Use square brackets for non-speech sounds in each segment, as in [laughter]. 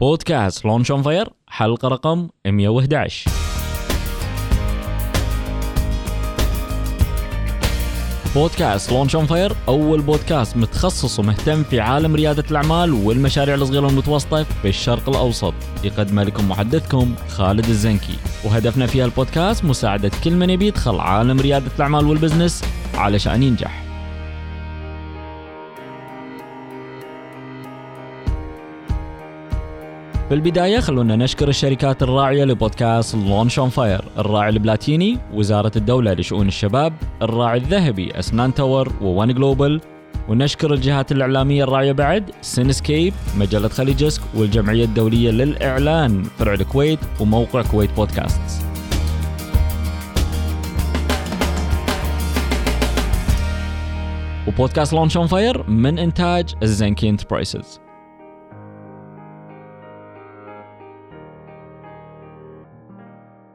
بودكاست لونش أون فاير حلقة رقم 111 بودكاست لونش أون فاير أول بودكاست متخصص ومهتم في عالم ريادة الأعمال والمشاريع الصغيرة والمتوسطة في الشرق الأوسط. يقدم لكم محدثكم خالد الزنكي. وهدفنا في البودكاست مساعدة كل من يبي يدخل عالم ريادة الأعمال والبزنس علشان ينجح. في البداية خلونا نشكر الشركات الراعية لبودكاست لونش اون فاير الراعي البلاتيني وزارة الدولة لشؤون الشباب الراعي الذهبي أسنان تاور وون جلوبال ونشكر الجهات الإعلامية الراعية بعد سينسكيب مجلة خليجسك والجمعية الدولية للإعلان فرع الكويت وموقع كويت بودكاست وبودكاست لونش اون فاير من إنتاج الزنكي انتربرايزز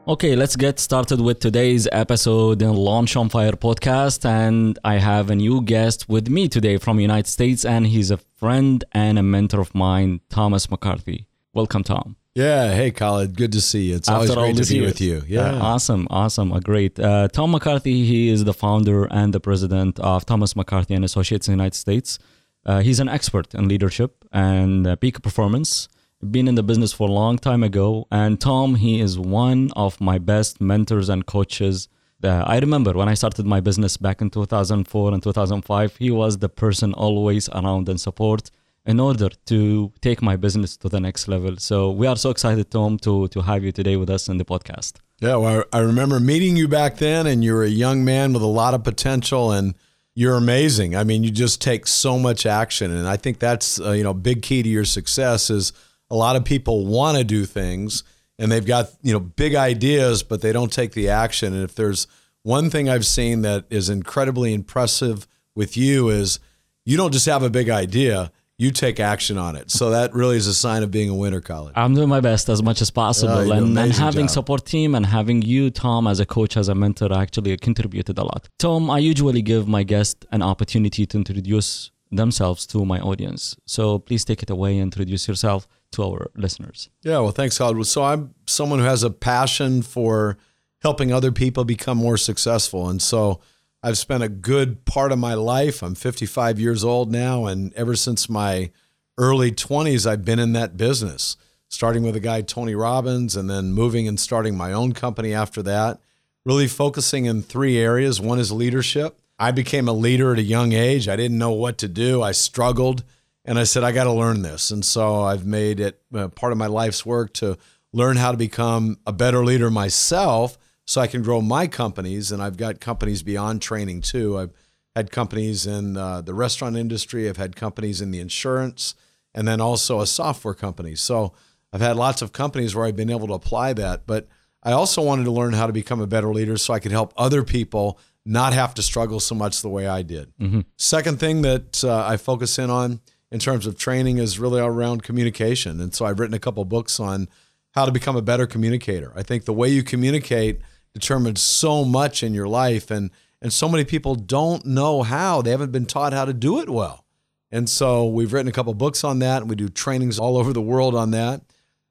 Okay, let's get started with today's episode in Launch on Fire podcast. And I have a new guest with me today from United States, and he's a friend and a mentor of mine, Thomas McCarthy. Welcome, Tom. Yeah. Hey, Khalid. Good to see you. It's always After all great to be years. with you. Yeah. Uh, awesome, awesome, uh, great. Uh, Tom McCarthy, he is the founder and the president of Thomas McCarthy and Associates in the United States. Uh, he's an expert in leadership and uh, peak performance. Been in the business for a long time ago, and Tom, he is one of my best mentors and coaches. Uh, I remember when I started my business back in 2004 and 2005, he was the person always around and support in order to take my business to the next level. So we are so excited, Tom, to to have you today with us in the podcast. Yeah. Well, I I remember meeting you back then, and you were a young man with a lot of potential, and you're amazing. I mean, you just take so much action, and I think that's uh, you know big key to your success is a lot of people want to do things, and they've got you know big ideas, but they don't take the action. And if there's one thing I've seen that is incredibly impressive with you is you don't just have a big idea. You take action on it. So that really is a sign of being a winner, Khalid. I'm doing my best as much as possible, do and, and having job. support team and having you, Tom, as a coach, as a mentor, actually contributed a lot. Tom, I usually give my guest an opportunity to introduce themselves to my audience. So please take it away and introduce yourself to our listeners. Yeah, well, thanks, Hollywood. So I'm someone who has a passion for helping other people become more successful. And so I've spent a good part of my life. I'm 55 years old now. And ever since my early 20s, I've been in that business, starting with a guy, Tony Robbins, and then moving and starting my own company after that, really focusing in three areas. One is leadership. I became a leader at a young age. I didn't know what to do. I struggled and I said, I got to learn this. And so I've made it uh, part of my life's work to learn how to become a better leader myself so I can grow my companies. And I've got companies beyond training too. I've had companies in uh, the restaurant industry, I've had companies in the insurance, and then also a software company. So I've had lots of companies where I've been able to apply that. But I also wanted to learn how to become a better leader so I could help other people not have to struggle so much the way I did. Second thing that uh, I focus in on in terms of training is really around communication. And so I've written a couple books on how to become a better communicator. I think the way you communicate determines so much in your life and and so many people don't know how. They haven't been taught how to do it well. And so we've written a couple books on that and we do trainings all over the world on that.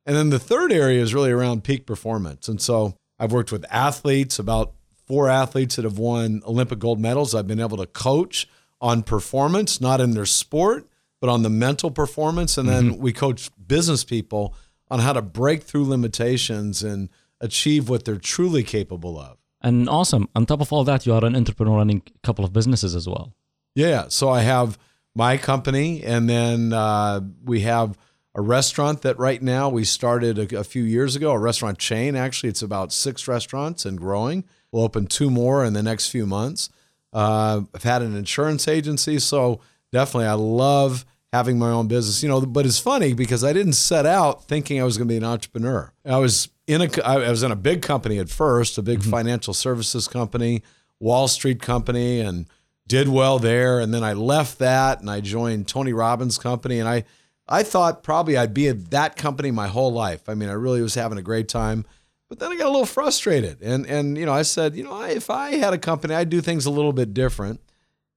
And then the third area is really around peak performance. And so I've worked with athletes, about four athletes that have won Olympic gold medals. I've been able to coach on performance, not in their sport, but on the mental performance. And then we coach business people on how to break through limitations and achieve what they're truly capable of. And awesome. On top of all that, you are an entrepreneur running a couple of businesses as well. Yeah. So I have my company, and then uh, we have a restaurant that right now we started a, a few years ago, a restaurant chain. Actually, it's about six restaurants and growing. We'll open two more in the next few months. Uh, I've had an insurance agency. So definitely, I love having my own business. You know, but it's funny because I didn't set out thinking I was going to be an entrepreneur. I was in a I was in a big company at first, a big financial services company, Wall Street company, and did well there. And then I left that and I joined Tony Robbins' company. And I I thought probably I'd be at that company my whole life. I mean, I really was having a great time. But then I got a little frustrated. And and you know, I said, you know, if I had a company, I'd do things a little bit different.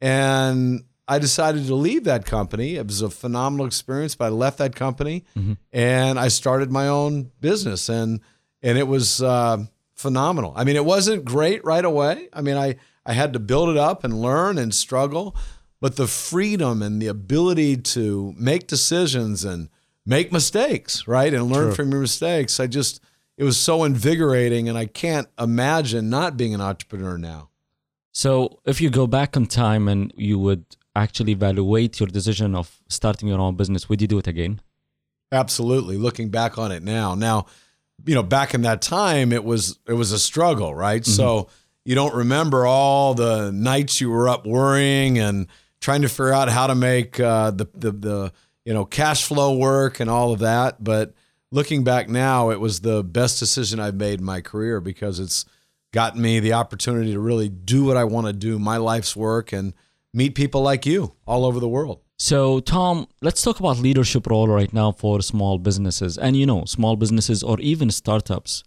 And I decided to leave that company. It was a phenomenal experience, but I left that company mm-hmm. and I started my own business, and and it was uh, phenomenal. I mean, it wasn't great right away. I mean, I I had to build it up and learn and struggle, but the freedom and the ability to make decisions and make mistakes, right, and learn True. from your mistakes, I just it was so invigorating, and I can't imagine not being an entrepreneur now. So, if you go back in time and you would actually evaluate your decision of starting your own business, would you do it again? Absolutely. Looking back on it now, now, you know, back in that time, it was it was a struggle, right? Mm-hmm. So you don't remember all the nights you were up worrying and trying to figure out how to make uh, the, the the you know cash flow work and all of that. But looking back now, it was the best decision I've made in my career because it's gotten me the opportunity to really do what I want to do, my life's work, and meet people like you all over the world. So, Tom, let's talk about leadership role right now for small businesses. And you know, small businesses or even startups,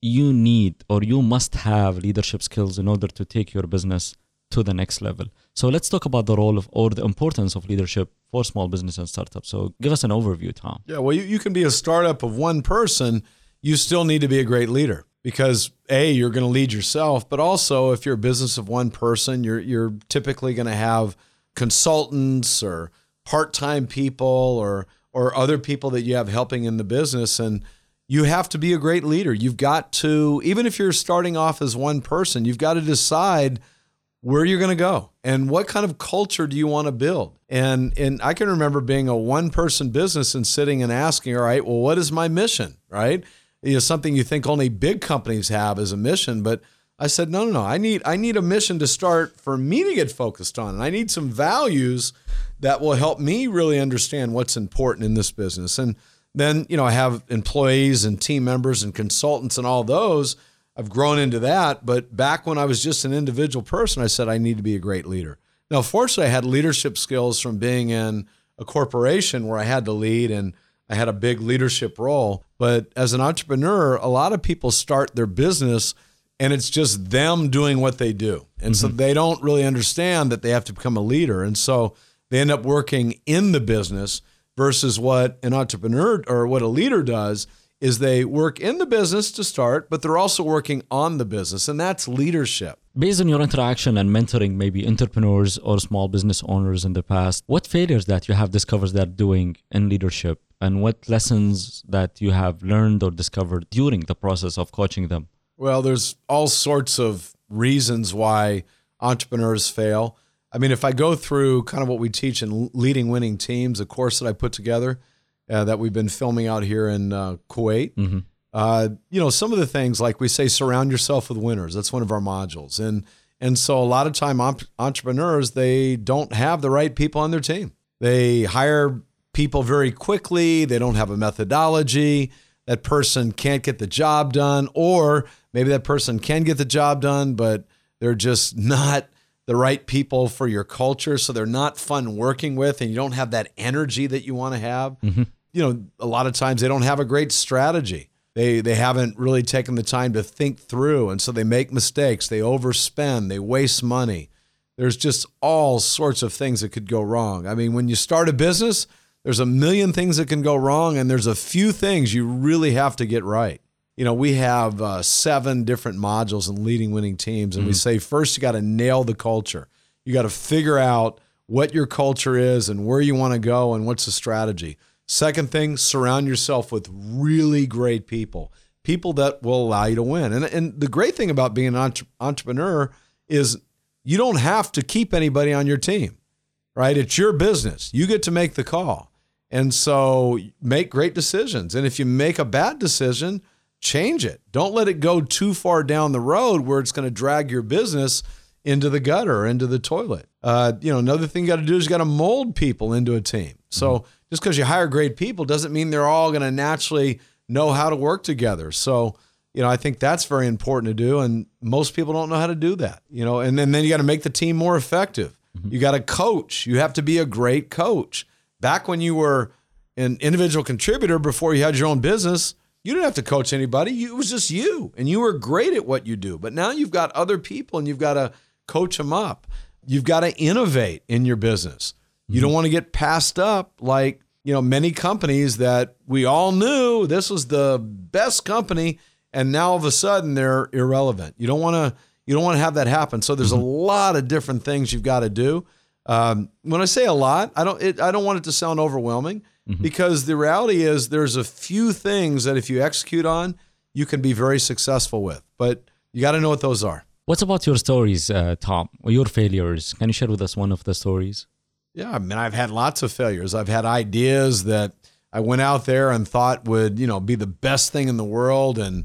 you need or you must have leadership skills in order to take your business to the next level. So, let's talk about the role of or the importance of leadership for small business and startups. So, give us an overview, Tom. Yeah, well, you, you can be a startup of one person, you still need to be a great leader because a you're going to lead yourself, but also if you're a business of one person, you're you're typically going to have consultants or part-time people or or other people that you have helping in the business and you have to be a great leader. You've got to even if you're starting off as one person, you've got to decide where are you're going to go and what kind of culture do you want to build. And and I can remember being a one person business and sitting and asking, all right, well what is my mission, right? you know something you think only big companies have as a mission but i said no no no i need i need a mission to start for me to get focused on and i need some values that will help me really understand what's important in this business and then you know i have employees and team members and consultants and all those i've grown into that but back when i was just an individual person i said i need to be a great leader now fortunately i had leadership skills from being in a corporation where i had to lead and I had a big leadership role. But as an entrepreneur, a lot of people start their business and it's just them doing what they do. And mm-hmm. so they don't really understand that they have to become a leader. And so they end up working in the business versus what an entrepreneur or what a leader does is they work in the business to start, but they're also working on the business, and that's leadership. Based on your interaction and mentoring maybe entrepreneurs or small business owners in the past, what failures that you have discovered that are doing in leadership and what lessons that you have learned or discovered during the process of coaching them? Well, there's all sorts of reasons why entrepreneurs fail. I mean, if I go through kind of what we teach in leading winning teams, a course that I put together, uh, that we've been filming out here in uh, Kuwait. Mm-hmm. Uh, you know, some of the things like we say, surround yourself with winners. That's one of our modules, and and so a lot of time op- entrepreneurs they don't have the right people on their team. They hire people very quickly. They don't have a methodology. That person can't get the job done, or maybe that person can get the job done, but they're just not the right people for your culture. So they're not fun working with, and you don't have that energy that you want to have. Mm-hmm you know, a lot of times they don't have a great strategy. They they haven't really taken the time to think through, and so they make mistakes. They overspend. They waste money. There's just all sorts of things that could go wrong. I mean, when you start a business, there's a million things that can go wrong, and there's a few things you really have to get right. You know, we have uh, seven different modules in leading winning teams, and mm-hmm. we say first you got to nail the culture. You got to figure out what your culture is and where you want to go and what's the strategy. Second thing, surround yourself with really great people, people that will allow you to win. And, and the great thing about being an entre- entrepreneur is you don't have to keep anybody on your team, right? It's your business. You get to make the call. And so make great decisions. And if you make a bad decision, change it. Don't let it go too far down the road where it's going to drag your business into the gutter into the toilet. Uh, you know, another thing you got to do is you got to mold people into a team. So mm-hmm just because you hire great people doesn't mean they're all going to naturally know how to work together. So, you know, I think that's very important to do. And most people don't know how to do that, you know, and then, then you got to make the team more effective. Mm-hmm. You got to coach. You have to be a great coach. Back when you were an individual contributor before you had your own business, you didn't have to coach anybody. You, it was just you, and you were great at what you do. But now you've got other people and you've got to coach them up you've got to innovate in your business. You don't want to get passed up like, you know, many companies that we all knew this was the best company and now all of a sudden they're irrelevant. You don't want to you don't want to have that happen. So there's a lot of different things you've got to do. Um, when I say a lot, I don't it, I don't want it to sound overwhelming because the reality is there's a few things that if you execute on, you can be very successful with. But you got to know what those are. What about your stories, uh, Tom, or your failures? Can you share with us one of the stories? Yeah, I mean, I've had lots of failures. I've had ideas that I went out there and thought would, you know, be the best thing in the world, and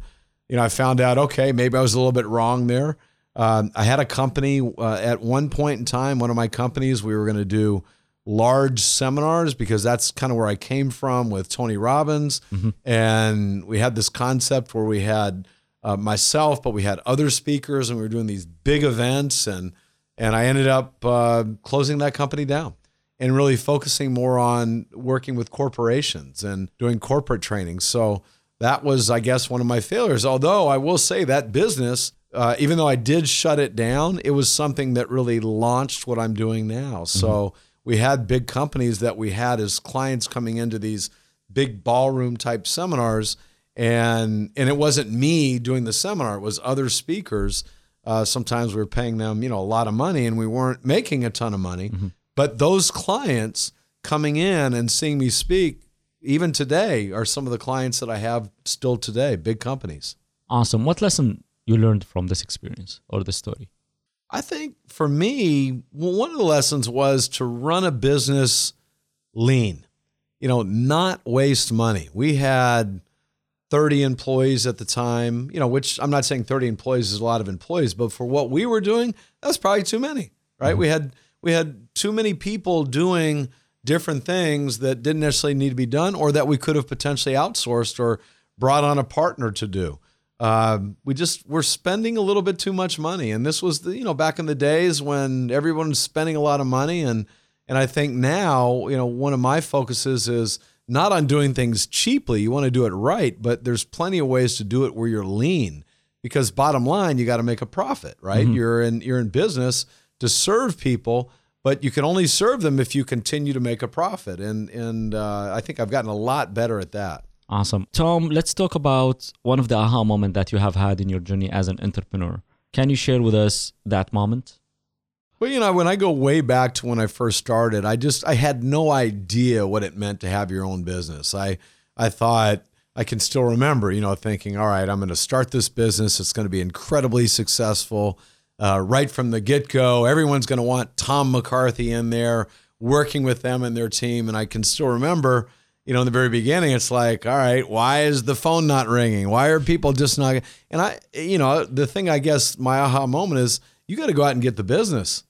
you know, I found out, okay, maybe I was a little bit wrong there. Um, I had a company uh, at one point in time. One of my companies, we were going to do large seminars because that's kind of where I came from with Tony Robbins, and we had this concept where we had uh, myself, but we had other speakers, and we were doing these big events, and and I ended up uh, closing that company down and really focusing more on working with corporations and doing corporate training. So that was, I guess, one of my failures. Although I will say that business, uh, even though I did shut it down, it was something that really launched what I'm doing now. So we had big companies that we had as clients coming into these big ballroom type seminars, and and it wasn't me doing the seminar; it was other speakers. Uh, sometimes we were paying them, you know, a lot of money, and we weren't making a ton of money. But those clients coming in and seeing me speak, even today, are some of the clients that I have still today, big companies. Awesome. What lesson you learned from this experience or this story? I think for me, one of the lessons was to run a business lean, you know, not waste money. We had 30 employees at the time, you know, which I'm not saying 30 employees is a lot of employees, but for what we were doing, that was probably too many, right? We had we had too many people doing different things that didn't necessarily need to be done or that we could have potentially outsourced or brought on a partner to do. Um, we just we're spending a little bit too much money, and this was the you know back in the days when everyone was spending a lot of money, and and I think now you know one of my focuses is not on doing things cheaply. You want to do it right, but there's plenty of ways to do it where you're lean, because bottom line you got to make a profit, right? You're in you're in business to serve people, but you can only serve them if you continue to make a profit, and and uh, I think I've gotten a lot better at that. Awesome. Tom, let's talk about one of the aha moment that you have had in your journey as an entrepreneur. Can you share with us that moment? Well, you know, when I go way back to when I first started, I just I had no idea what it meant to have your own business. I I thought I can still remember, you know, thinking, all right, I'm going to start this business. It's going to be incredibly successful. Uh, right from the get go, everyone's going to want Tom McCarthy in there, working with them and their team. And I can still remember, you know, in the very beginning, it's like, all right, why is the phone not ringing? Why are people just not? And I, you know, the thing I guess my aha moment is you got to go out and get the business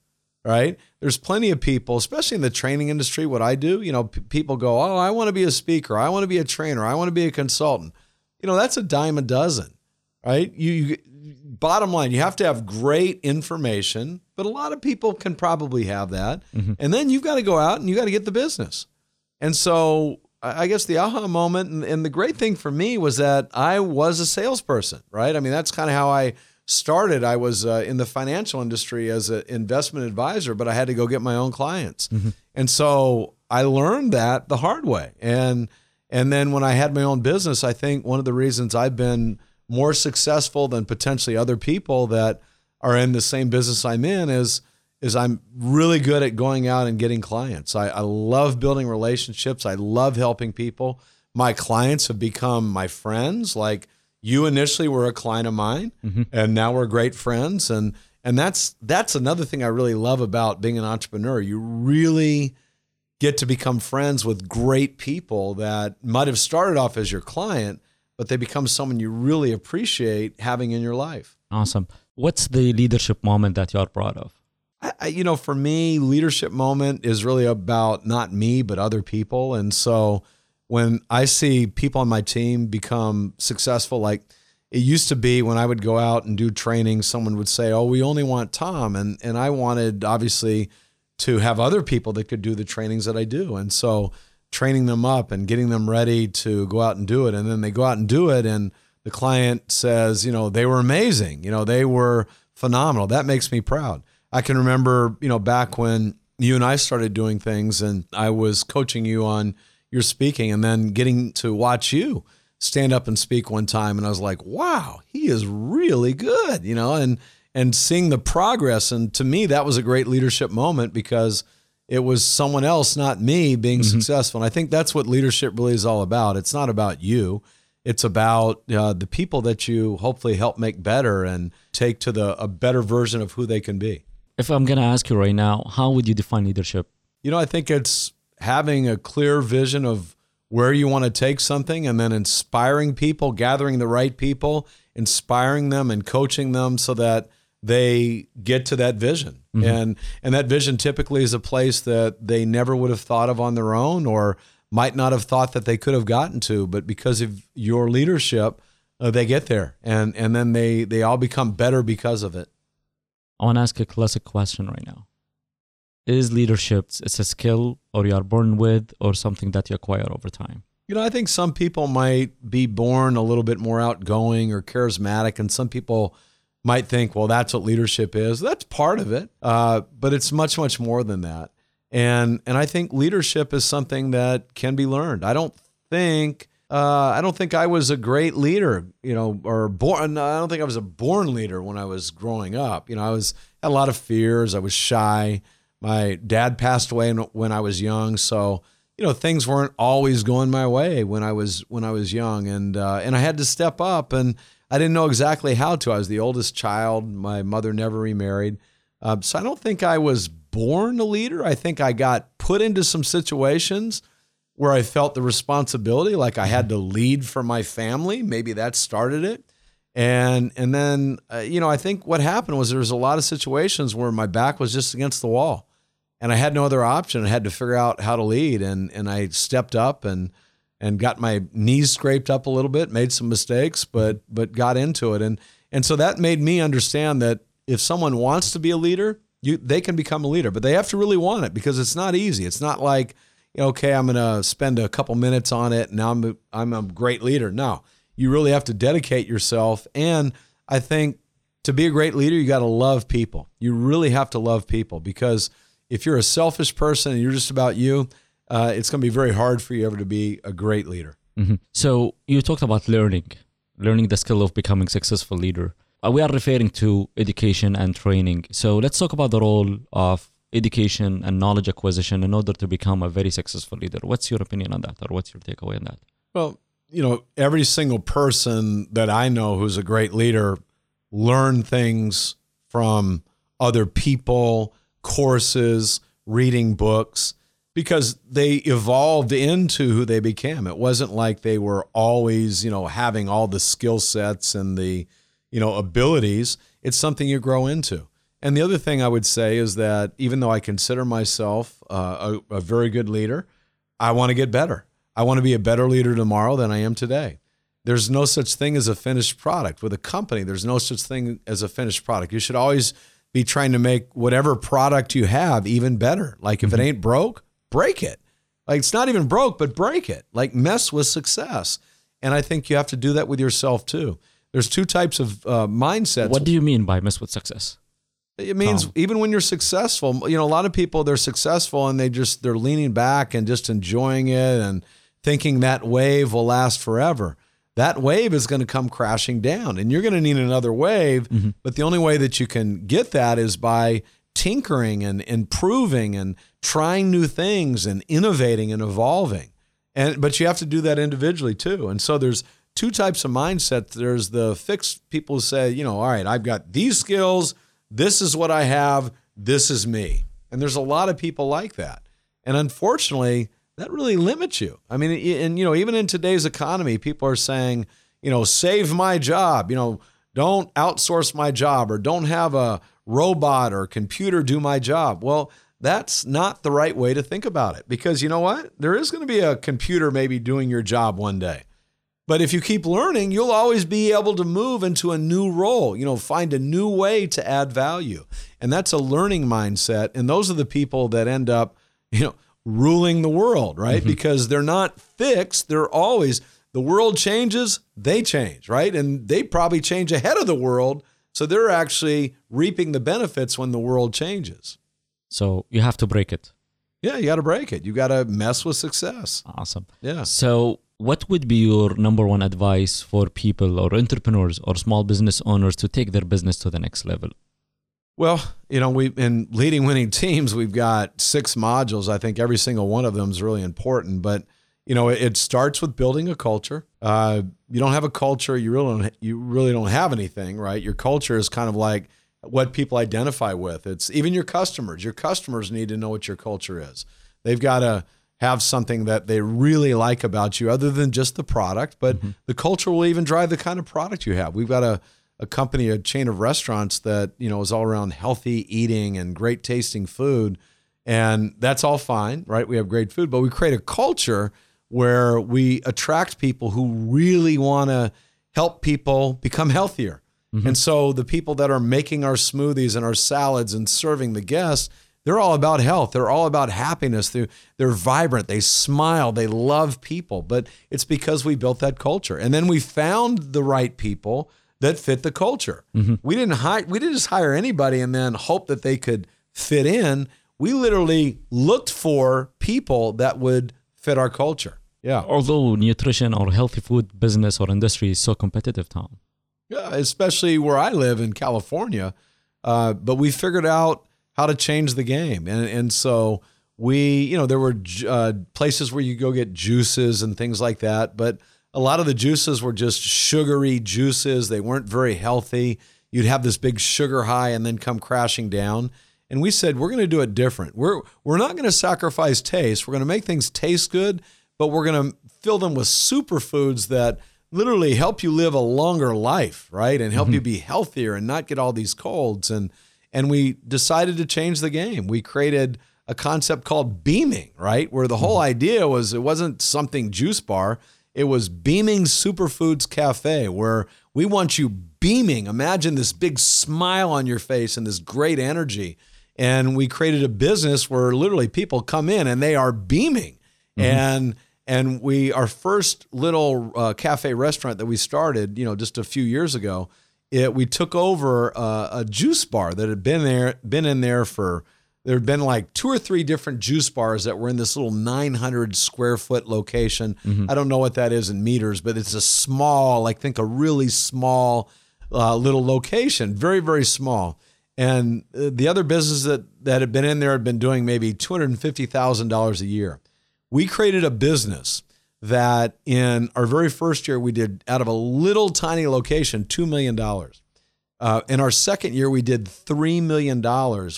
right? There's plenty of people, especially in the training industry, what I do, you know, p- people go, "Oh, I want to be a speaker, I want to be a trainer, I want to be a consultant." You know, that's a dime a dozen, right? You, you bottom line, you have to have great information, but a lot of people can probably have that. Mm-hmm. And then you've got to go out and you got to get the business. And so I I guess the aha moment and, and the great thing for me was that I was a salesperson, right? I mean, that's kind of how I started. I was uh, in the financial industry as an investment advisor, but I had to go get my own clients. And so I learned that the hard way. And and then when I had my own business, I think one of the reasons I've been more successful than potentially other people that are in the same business I'm in is is I'm really good at going out and getting clients. I, I love building relationships. I love helping people. My clients have become my friends. Like you initially were a client of mine, mm-hmm. and now we're great friends. And and that's that's another thing I really love about being an entrepreneur. You really get to become friends with great people that might have started off as your client, but they become someone you really appreciate having in your life. Awesome. What's the leadership moment that you are proud of? I- you know, for me, leadership moment is really about not me, but other people. And so when I see people on my team become successful, like it used to be when I would go out and do training, someone would say, Oh, we only want Tom. And, and I wanted, obviously, to have other people that could do the trainings that I do. And so training them up and getting them ready to go out and do it. And then they go out and do it. And the client says, you know, they were amazing. You know, they were phenomenal. That makes me proud. I can remember, you know, back when you and I started doing things and I was coaching you on your speaking and then getting to watch you stand up and speak one time and I was like, "Wow, he is really good," you know, and and seeing the progress and to me that was a great leadership moment because it was someone else, not me, being mm-hmm. successful. And I think that's what leadership really is all about. It's not about you. It's about uh, the people that you hopefully help make better and take to the a better version of who they can be. If I'm going to ask you right now, how would you define leadership? You know, I think it's having a clear vision of where you want to take something and then inspiring people, gathering the right people, inspiring them and coaching them so that they get to that vision. Mm-hmm. And and that vision typically is a place that they never would have thought of on their own or might not have thought that they could have gotten to, but because of your leadership, uh, they get there and and then they they all become better because of it. I want to ask a classic question right now. Is leadership it's a skill or you are born with or something that you acquire over time? You know, I think some people might be born a little bit more outgoing or charismatic and some people might think, well, that's what leadership is. That's part of it, uh, but it's much, much more than that. And and I think leadership is something that can be learned. I don't think uh, I don't think I was a great leader, you know, or born. I don't think I was a born leader when I was growing up. You know, I was had a lot of fears. I was shy. My dad passed away when I was young, so you know things weren't always going my way when I was when I was young, and uh, and I had to step up and I didn't know exactly how to. I was the oldest child. My mother never remarried. Uh, so I don't think I was born a leader. I think I got put into some situations where I felt the responsibility, like I had to lead for my family. Maybe that started it. And and then uh, you know I think what happened was there was a lot of situations where my back was just against the wall, and I had no other option. I had to figure out how to lead, and and I stepped up and and got my knees scraped up a little bit, made some mistakes, but but got into it. And and so that made me understand that if someone wants to be a leader, you they can become a leader, but they have to really want it because it's not easy. It's not like, okay, I'm going to spend a couple minutes on it now I'm a, I'm a great leader. No. You really have to dedicate yourself and I think to be a great leader, you got to love people. You really have to love people because if you're a selfish person and you're just about you, uh, it's going to be very hard for you ever to be a great leader. Mm-hmm. So you talked about learning, learning the skill of becoming successful leader. Uh, we are referring to education and training. So let's talk about the role of education and knowledge acquisition in order to become a very successful leader. What's your opinion on that, or what's your takeaway on that? Well, you know, every single person that I know who's a great leader learn things from other people, courses, reading books because they evolved into who they became. It wasn't like they were always, you know, having all the skill sets and the, you know, abilities. It's something you grow into. And the other thing I would say is that even though I consider myself uh, a, a very good leader, I want to get better. I want to be a better leader tomorrow than I am today. There's no such thing as a finished product. With a company, there's no such thing as a finished product. You should always be trying to make whatever product you have even better. Like if mm-hmm. it ain't broke, break it. Like it's not even broke, but break it. Like mess with success. And I think you have to do that with yourself too. There's two types of uh, mindsets. What do you mean by mess with success? It means Tom. even when you're successful, you know, a lot of people they're successful and they just they're leaning back and just enjoying it and thinking that wave will last forever. That wave is going to come crashing down and you're going to need another wave, mm-hmm. but the only way that you can get that is by tinkering and improving and trying new things and innovating and evolving. And but you have to do that individually too. And so there's two types of mindset. There's the fixed people who say, you know, all right, I've got these skills, this is what I have, this is me. And there's a lot of people like that. And unfortunately, that really limits you. I mean, and you know, even in today's economy, people are saying, you know, save my job, you know, don't outsource my job or don't have a robot or computer do my job. Well, that's not the right way to think about it because you know what? There is going to be a computer maybe doing your job one day. But if you keep learning, you'll always be able to move into a new role, you know, find a new way to add value. And that's a learning mindset. And those are the people that end up, you know, ruling the world, right? Mm-hmm. Because they're not fixed. They're always, the world changes, they change, right? And they probably change ahead of the world So they're actually reaping the benefits when the world changes. So you have to break it. Yeah, you got to break it. You got to mess with success. Awesome. Yeah. So, what would be your number one advice for people or entrepreneurs or small business owners to take their business to the next level? Well, you know, we in leading winning teams, we've got six modules. I think every single one of them is really important. But you know, it, starts with building a culture. Uh, you don't have a culture, you really don't. You really don't have anything, right? Your culture is kind of like what people identify with. It's even your customers. Your customers need to know what your culture is. They've got to have something that they really like about you other than just the product, but mm-hmm. the culture will even drive the kind of product you have. We've got a, a company, a chain of restaurants that, you know, is all around healthy eating and great tasting food. And that's all fine, right? We have great food, but we create a culture where we attract people who really want to help people become healthier Mm-hmm. And so the people that are making our smoothies and our salads and serving the guests, they're all about health. They're all about happiness. They're, they're vibrant. They smile. They love people. But it's because we built that culture. And then we found the right people that fit the culture. Mm-hmm. We didn't hire, we didn't just hire anybody and then hope that they could fit in. We literally looked for people that would fit our culture. Yeah. Although nutrition or healthy food business or industry is so competitive, Tom Yeah, especially where I live in California. Uh, but we figured out how to change the game, and and so we, you know, there were uh, places where you go get juices and things like that, but a lot of the juices were just sugary juices. They weren't very healthy. You'd have this big sugar high and then come crashing down. And we said we're going to do it different. We're we're not going to sacrifice taste. We're going to make things taste good, but we're going to fill them with superfoods that literally help you live a longer life, right? And help mm-hmm. you be healthier and not get all these colds. And and we decided to change the game. We created a concept called beaming, right? Where the whole mm-hmm. idea was it wasn't something juice bar, it was Beaming Superfoods Cafe, where we want you beaming. Imagine this big smile on your face and this great energy. And we created a business where literally people come in and they are beaming. Mm-hmm. And and we, our first little uh, cafe restaurant that we started, you know, just a few years ago, it, we took over uh, a juice bar that had been there, been in there for. There had been like two or three different juice bars that were in this little 900 square foot location. Mm-hmm. I don't know what that is in meters, but it's a small, like think a really small uh, little location, very very small. And uh, the other business that that had been in there had been doing maybe two hundred and fifty thousand dollars a year we created a business that in our very first year we did out of a little tiny location $2 million uh, in our second year we did $3 million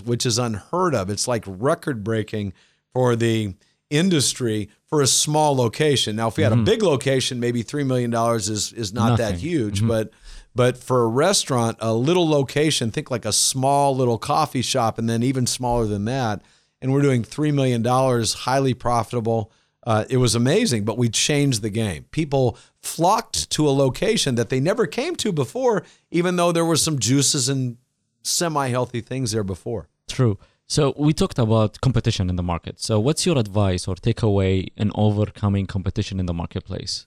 which is unheard of it's like record breaking for the industry for a small location now if we had mm-hmm. a big location maybe $3 million is, is not Nothing. that huge mm-hmm. but but for a restaurant a little location think like a small little coffee shop and then even smaller than that and we're doing $3 million, highly profitable. Uh, it was amazing, but we changed the game. People flocked to a location that they never came to before, even though there were some juices and semi healthy things there before. True. So we talked about competition in the market. So what's your advice or takeaway in overcoming competition in the marketplace?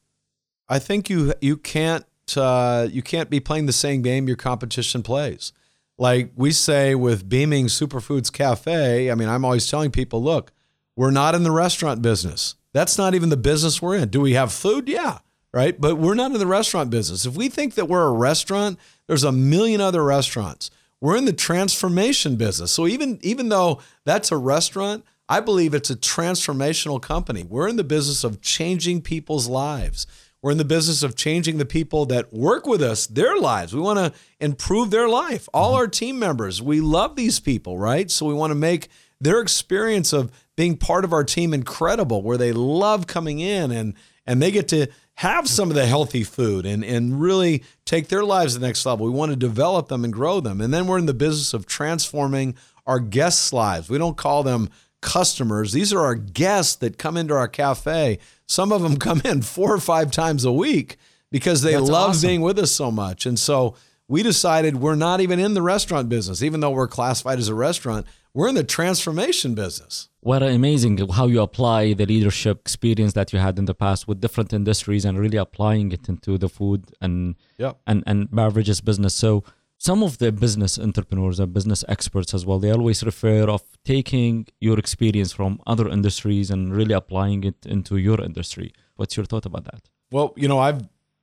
I think you you can't uh, you can't be playing the same game your competition plays like we say with Beaming Superfoods Cafe, I mean, I'm always telling people, look, we're not in the restaurant business. That's not even the business we're in. Do we have food? Yeah, right. But we're not in the restaurant business. If we think that we're a restaurant, there's a million other restaurants. We're in the transformation business. So even even though that's a restaurant, I believe it's a transformational company. We're in the business of changing people's lives. We're in the business of changing the people that work with us, their lives. We want to improve their life. All mm-hmm. our team members, we love these people, right? So we want to make their experience of being part of our team incredible, where they love coming in and and they get to have some of the healthy food and, and really take their lives to the next level. We want to develop them and grow them. And then we're in the business of transforming our guests' lives. We don't call them customers. These are our guests that come into our cafe. Some of them [laughs] come in four or five times a week because they That's love awesome. being with us so much. And so we decided we're not even in the restaurant business, even though we're classified as a restaurant. We're in the transformation business. What an amazing how you apply the leadership experience that you had in the past with different industries and really applying it into the food and yep. and, and beverages business. So some of the business entrepreneurs and business experts as well they always refer of taking your experience from other industries and really applying it into your industry what's your thought about that well you know i've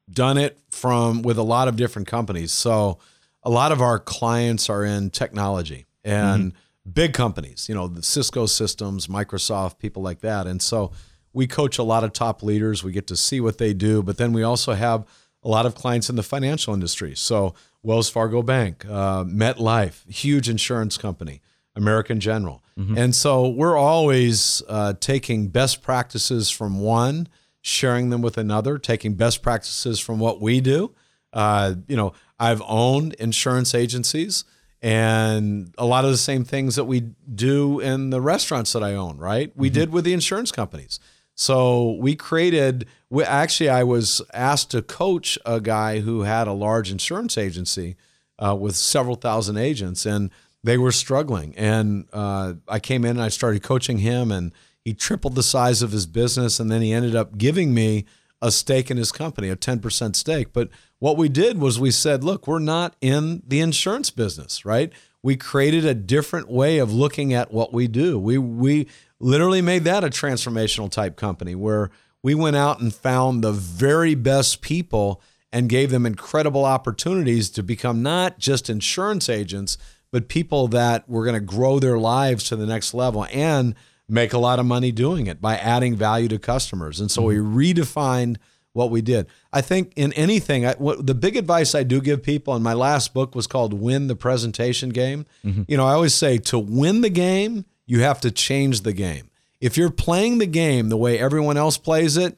done it from with a lot of different companies so a lot of our clients are in technology and mm-hmm. Big companies you know the cisco systems microsoft people like that and so we coach a lot of top leaders we get to see what they do but then we also have a lot of clients in the financial industry so Wells Fargo Bank, uh, MetLife, huge insurance company, American General. Mm-hmm. And so we're always uh, taking best practices from one, sharing them with another, taking best practices from what we do. Uh, you know, I've owned insurance agencies and a lot of the same things that we do in the restaurants that I own, right? We mm-hmm. did with the insurance companies. So we created, we, actually, I was asked to coach a guy who had a large insurance agency uh, with several thousand agents, and they were struggling. And uh, I came in and I started coaching him, and he tripled the size of his business. And then he ended up giving me a stake in his company, a 10% stake. But what we did was we said, look, we're not in the insurance business, right? We created a different way of looking at what we do. We, we, literally made that a transformational type company where we went out and found the very best people and gave them incredible opportunities to become not just insurance agents, but people that were going to grow their lives to the next level and make a lot of money doing it by adding value to customers. And so mm-hmm. we redefined what we did. I think in anything, I, what, the big advice I do give people, and my last book was called Win the Presentation Game. Mm-hmm. You know, I always say to win the game, you have to change the game. If you're playing the game the way everyone else plays it,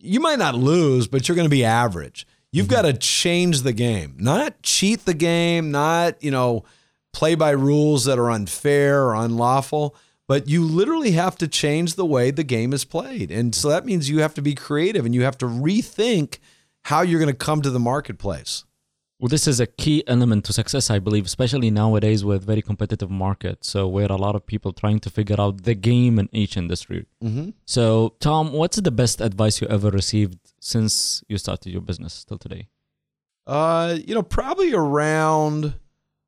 you might not lose, but you're going to be average. You've mm-hmm. got to change the game, not cheat the game, not, you know, play by rules that are unfair or unlawful, but you literally have to change the way the game is played. And so that means you have to be creative and you have to rethink how you're going to come to the marketplace. Well, this is a key element to success, I believe, especially nowadays with very competitive market. So where a lot of people trying to figure out the game in each industry. Mm-hmm. So, Tom, what's the best advice you ever received since you started your business till today? Uh, you know, probably around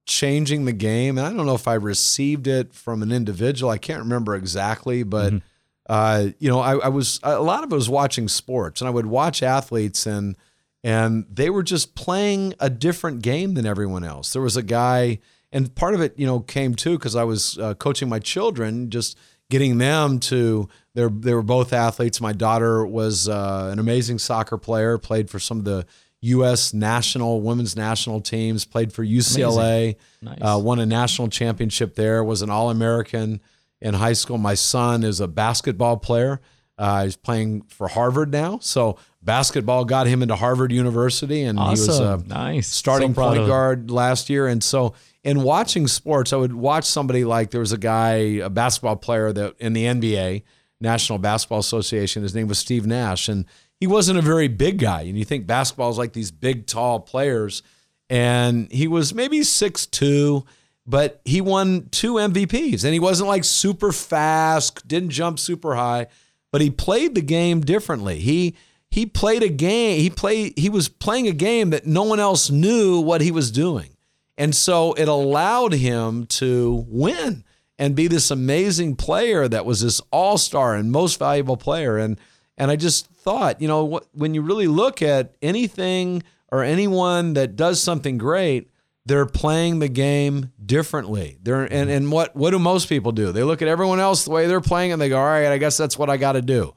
changing the game. And I don't know if I received it from an individual. I can't remember exactly, but mm-hmm. uh, you know, I, I was a lot of it was watching sports, and I would watch athletes and and they were just playing a different game than everyone else. There was a guy, and part of it, you know, came too because I was uh, coaching my children, just getting them to. They they were both athletes. My daughter was uh, an amazing soccer player, played for some of the U.S. national women's national teams, played for UCLA, nice. uh, won a national championship there, was an All American in high school. My son is a basketball player. Uh, he's playing for Harvard now. So basketball got him into Harvard University, and awesome. he was a nice. starting so point guard last year. And so, in watching sports, I would watch somebody like there was a guy, a basketball player that in the NBA, National Basketball Association. His name was Steve Nash, and he wasn't a very big guy. And you think basketball is like these big, tall players, and he was maybe six two but he won two MVPs and he wasn't like super fast, didn't jump super high but he played the game differently. He he played a game. He played. He was playing a game that no one else knew what he was doing, and so it allowed him to win and be this amazing player that was this all star and most valuable player. And and I just thought, you know, when you really look at anything or anyone that does something great, they're playing the game differently. They're and, mm-hmm. and what what do most people do? They look at everyone else the way they're playing and they go, all right, I guess that's what I got to do.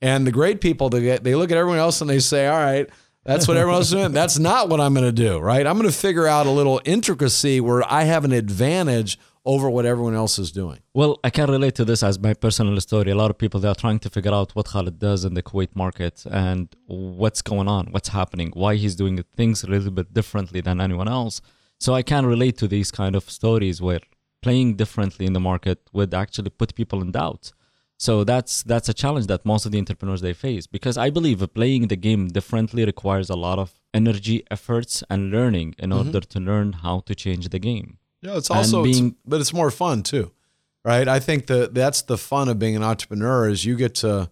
And the great people they get they look at everyone else and they say, all right, that's what everyone else is doing. That's not what I'm going to do, right? I'm going to figure out a little intricacy where I have an advantage over what everyone else is doing. Well, I can relate to this as my personal story. A lot of people they are trying to figure out what Khalid does in the Kuwait market and what's going on, what's happening, why he's doing things a little bit differently than anyone else. So I can relate to these kind of stories where playing differently in the market would actually put people in doubt. So that's that's a challenge that most of the entrepreneurs they face because I believe playing the game differently requires a lot of energy, efforts, and learning in mm-hmm. order to learn how to change the game. Yeah, it's also being, it's, but it's more fun too, right? I think that that's the fun of being an entrepreneur is you get to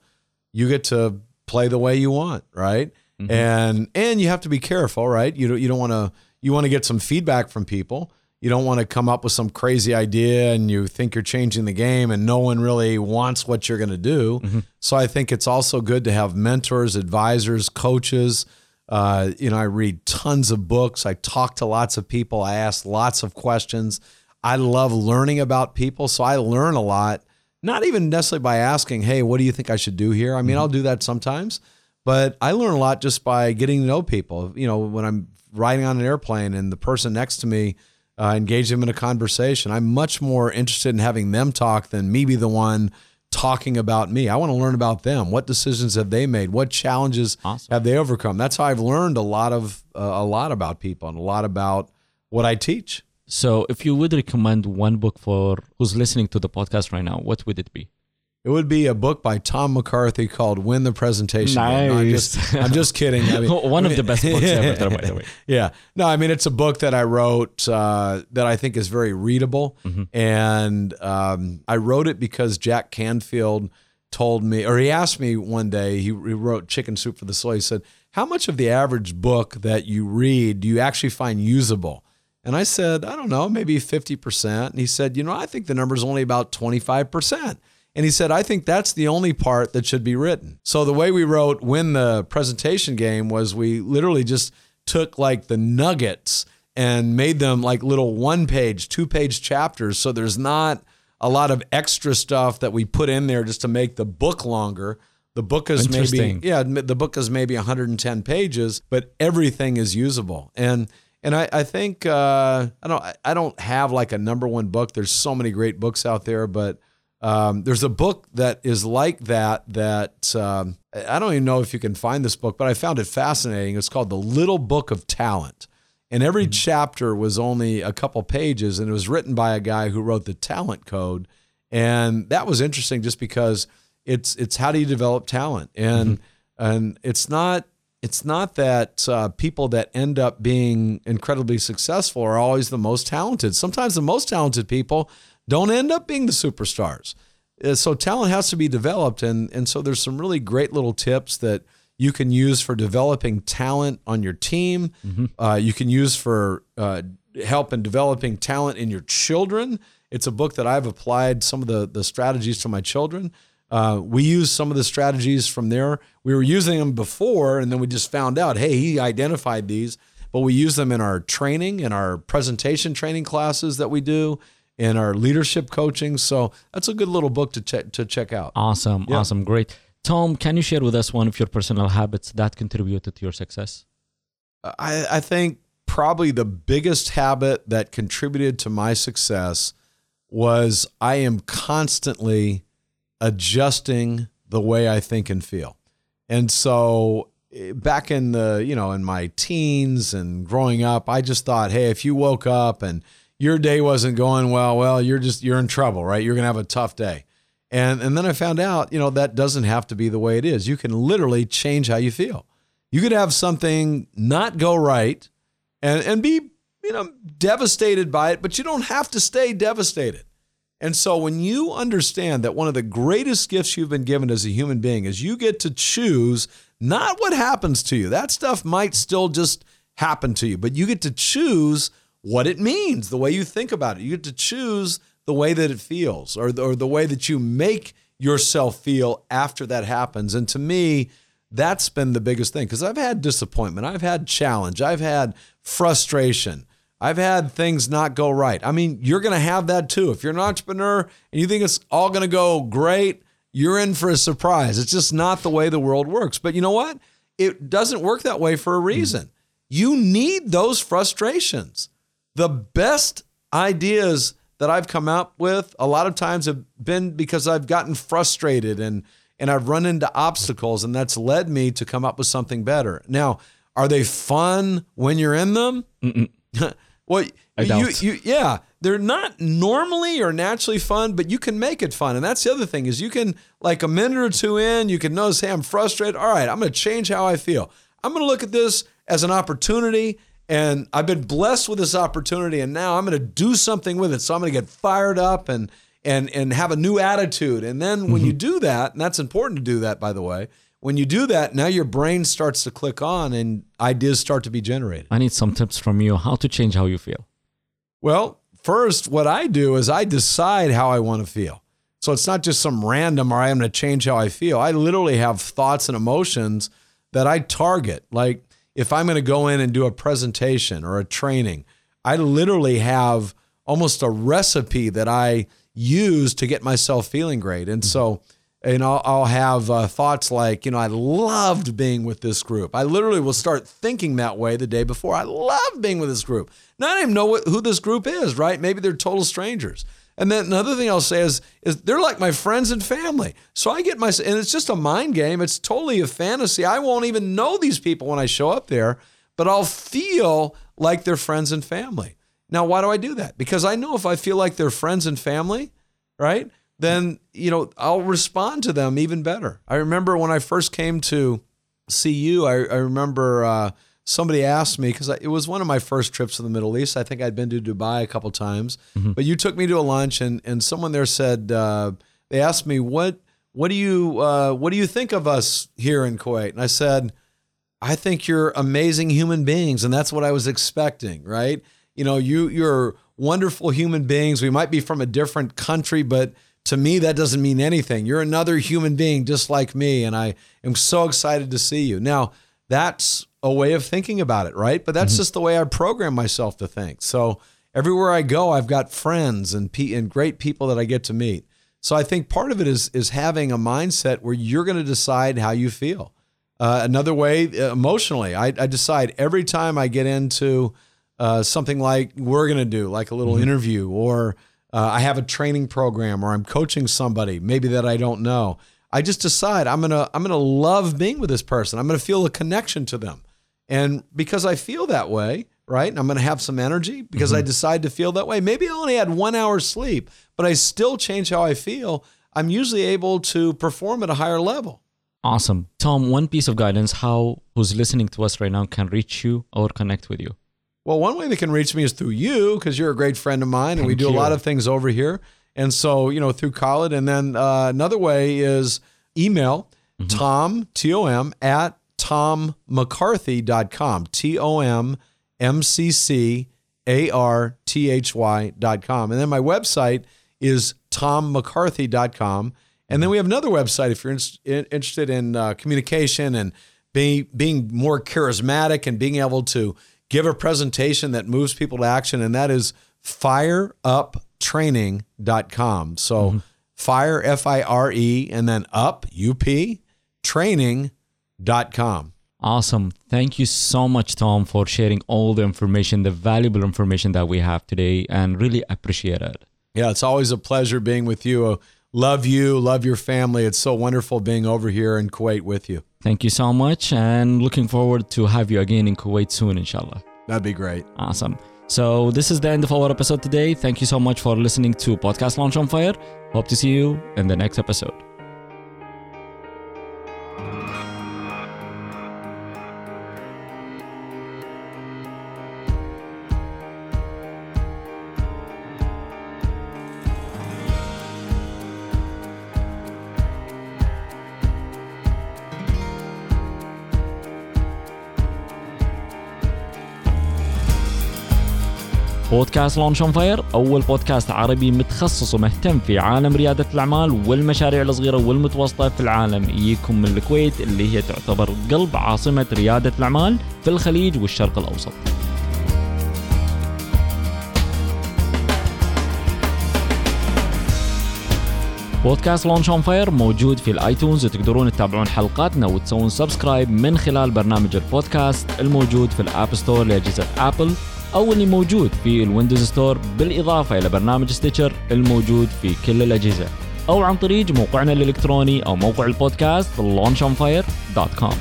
you get to play the way you want, right? Mm-hmm. And and you have to be careful, right? You don't you don't want to you want to get some feedback from people. You don't want to come up with some crazy idea and you think you're changing the game and no one really wants what you're going to do. Mm-hmm. So I think it's also good to have mentors, advisors, coaches. Uh, you know, I read tons of books. I talk to lots of people. I ask lots of questions. I love learning about people. So I learn a lot, not even necessarily by asking, hey, what do you think I should do here? I mean, mm-hmm. I'll do that sometimes, but I learn a lot just by getting to know people. You know, when I'm riding on an airplane and the person next to me, uh, engage them in a conversation. I'm much more interested in having them talk than me be the one talking about me. I want to learn about them. What decisions have they made? What challenges awesome. have they overcome? That's how I've learned a lot of uh, a lot about people and a lot about what I teach. So, if you would recommend one book for who's listening to the podcast right now, what would it be? It would be a book by Tom McCarthy called "Win the Presentation." Nice. No, I'm, just, I'm just kidding. I [laughs] mean, one of the best books ever, by the way. [laughs] Yeah. No, I mean it's a book that I wrote uh, that I think is very readable, mm-hmm. and um, I wrote it because Jack Canfield told me, or he asked me one day. He, he wrote "Chicken Soup for the Soul." He said, "How much of the average book that you read do you actually find usable?" And I said, "I don't know, maybe fifty percent." And he said, "You know, I think the number is only about twenty five percent." And he said, I think that's the only part that should be written. So the way we wrote Win the Presentation Game was we literally just took like the nuggets and made them like little one page, two page chapters. So there's not a lot of extra stuff that we put in there just to make the book longer. The book is maybe yeah, the book is maybe 110 pages, but everything is usable. And and I, I think uh, I don't I don't have like a number one book. There's so many great books out there, but um, there's a book that is like that. That um, I don't even know if you can find this book, but I found it fascinating. It's called The Little Book of Talent, and every mm-hmm. chapter was only a couple pages, and it was written by a guy who wrote the Talent Code, and that was interesting just because it's it's how do you develop talent, and mm-hmm. and it's not it's not that uh, people that end up being incredibly successful are always the most talented. Sometimes the most talented people don't end up being the superstars. Uh, so talent has to be developed, and and so there's some really great little tips that you can use for developing talent on your team. Mm-hmm. Uh, you can use for uh, help in developing talent in your children. It's a book that I've applied some of the the strategies to my children. Uh, we use some of the strategies from there. We were using them before, and then we just found out, hey, he identified these. But we use them in our training, in our presentation training classes that we do, in our leadership coaching. So that's a good little book to check to check out. Awesome, yeah. awesome, great. Tom, can you share with us one of your personal habits that contributed to your success? I, I think probably the biggest habit that contributed to my success was I am constantly adjusting the way I think and feel. And so eh, back in the, you know, in my teens and growing up, I just thought, hey, if you woke up and your day wasn't going well, well, you're just you're in trouble, right? You're going to have a tough day. And and then I found out, you know, that doesn't have to be the way it is. You can literally change how you feel. You could have something not go right and and be, you know, devastated by it, but you don't have to stay devastated. And so when you understand that one of the greatest gifts you've been given as a human being is you get to choose not what happens to you. That stuff might still just happen to you, but you get to choose what it means, the way you think about it. You get to choose the way that it feels or the, or the way that you make yourself feel after that happens. And to me, that's been the biggest thing because I've had disappointment, I've had challenge, I've had frustration. I've had things not go right. I mean, you're going to have that too. If you're an entrepreneur and you think it's all going to go great, you're in for a surprise. It's just not the way the world works. But you know what? It doesn't work that way for a hmm. reason. You need those frustrations the best ideas that I've come up with a lot of times have been because I've gotten frustrated and and I've run into obstacles and that's led me to come up with something better. Now, are they fun when you're in them? [laughs] well, I you, you, yeah, they're not normally or naturally fun, but you can make it fun. And that's the other thing is you can like a minute or two in, you can notice, hey, I'm frustrated. All right, I'm going to change how I feel. I'm going to look at this as an opportunity and I've been blessed with this opportunity, and now I'm going to do something with it. So I'm going to get fired up and and and have a new attitude. And then when mm-hmm. you do that, and that's important to do that, by the way, when you do that, now your brain starts to click on and ideas start to be generated. I need some tips from you how to change how you feel. Well, first, what I do is I decide how I want to feel. So it's not just some random or I'm going to change how I feel. I literally have thoughts and emotions that I target. Like if I'm going to go in and do a presentation or a training, I literally have almost a recipe that I use to get myself feeling great. And so, and I'll, I'll have uh, thoughts like, you know, I loved being with this group. I literally will start thinking that way the day before. I love being with this group. Now I don't even know what, who this group is, right? Maybe they're total strangers. And then another thing I'll say is, is they're like my friends and family. So I get my, and it's just a mind game. It's totally a fantasy. I won't even know these people when I show up there, but I'll feel like they're friends and family. Now, why do I do that? Because I know if I feel like they're friends and family, right, then, you know, I'll respond to them even better. I remember when I first came to see you, I, I remember uh, somebody asked me, because it was one of my first trips to the Middle East. I think I'd been to Dubai a couple times, mm-hmm. but you took me to a lunch, and, and someone there said, uh, they asked me, what, what do you uh, what do you think of us here in Kuwait? And I said, I think you're amazing human beings, and that's what I was expecting, right? you know, you you're wonderful human beings. We might be from a different country, but to me that doesn't mean anything. You're another human being just like me, and I am so excited to see you. Now, that's a way of thinking about it, right? But that's mm-hmm. just the way I program myself to think. So everywhere I go, I've got friends and pe- and great people that I get to meet. So I think part of it is is having a mindset where you're going to decide how you feel. Uh, another way, uh, emotionally, I, I decide every time I get into uh, something like we're going to do, like a little mm-hmm. interview, or uh, I have a training program, or I'm coaching somebody maybe that I don't know. I just decide I'm gonna I'm gonna love being with this person. I'm gonna feel a connection to them, and because I feel that way, right? And I'm gonna have some energy because mm-hmm. I decide to feel that way. Maybe I only had one hour's sleep, but I still change how I feel. I'm usually able to perform at a higher level. Awesome, Tom. One piece of guidance: how who's listening to us right now can reach you or connect with you. Well, one way they can reach me is through you because you're a great friend of mine, and Thank we do you. a lot of things over here. And so, you know, through Khalid. And then uh, another way is email mm-hmm. tom, T O M, at tommccarthy.com. T O M M C C A R T H Y.com. And then my website is tommccarthy.com. And then we have another website if you're in, interested in uh, communication and being, being more charismatic and being able to give a presentation that moves people to action, and that is fireuptraining.com. So mm-hmm. fire, F I R E, and then up, U P, training.com. Awesome. Thank you so much, Tom, for sharing all the information, the valuable information that we have today, and really appreciate it. Yeah, it's always a pleasure being with you. Uh, love you, love your family. It's so wonderful being over here in Kuwait with you. Thank you so much and looking forward to have you again in Kuwait soon, inshallah. That'd be great. Awesome. So this is the end of our episode today. Thank you so much for listening to Podcast Launch on Fire. Hope to see you in the next episode. بودكاست لونش أون فاير أول بودكاست عربي متخصص ومهتم في عالم ريادة الأعمال والمشاريع الصغيرة والمتوسطة في العالم يجيكم من الكويت اللي هي تعتبر قلب عاصمة ريادة الأعمال في الخليج والشرق الأوسط. بودكاست لونش أون فاير موجود في الآيتونز وتقدرون تتابعون حلقاتنا وتسوون سبسكرايب من خلال برنامج البودكاست الموجود في الآب ستور لأجهزة آبل أو اللي موجود في الويندوز ستور بالإضافة إلى برنامج ستيتشر الموجود في كل الأجهزة. أو عن طريق موقعنا الإلكتروني أو موقع البودكاست launchonfire.com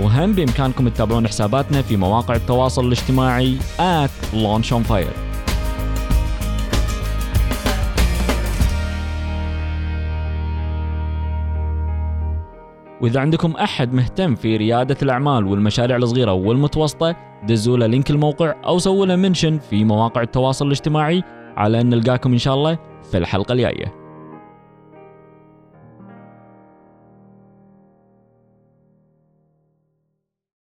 وهم بإمكانكم تتابعون حساباتنا في مواقع التواصل الاجتماعي at launchonfire. وإذا عندكم أحد مهتم في ريادة الأعمال والمشاريع الصغيرة والمتوسطة دزوا له لينك الموقع أو سووا له منشن في مواقع التواصل الاجتماعي على أن نلقاكم إن شاء الله في الحلقة الجاية.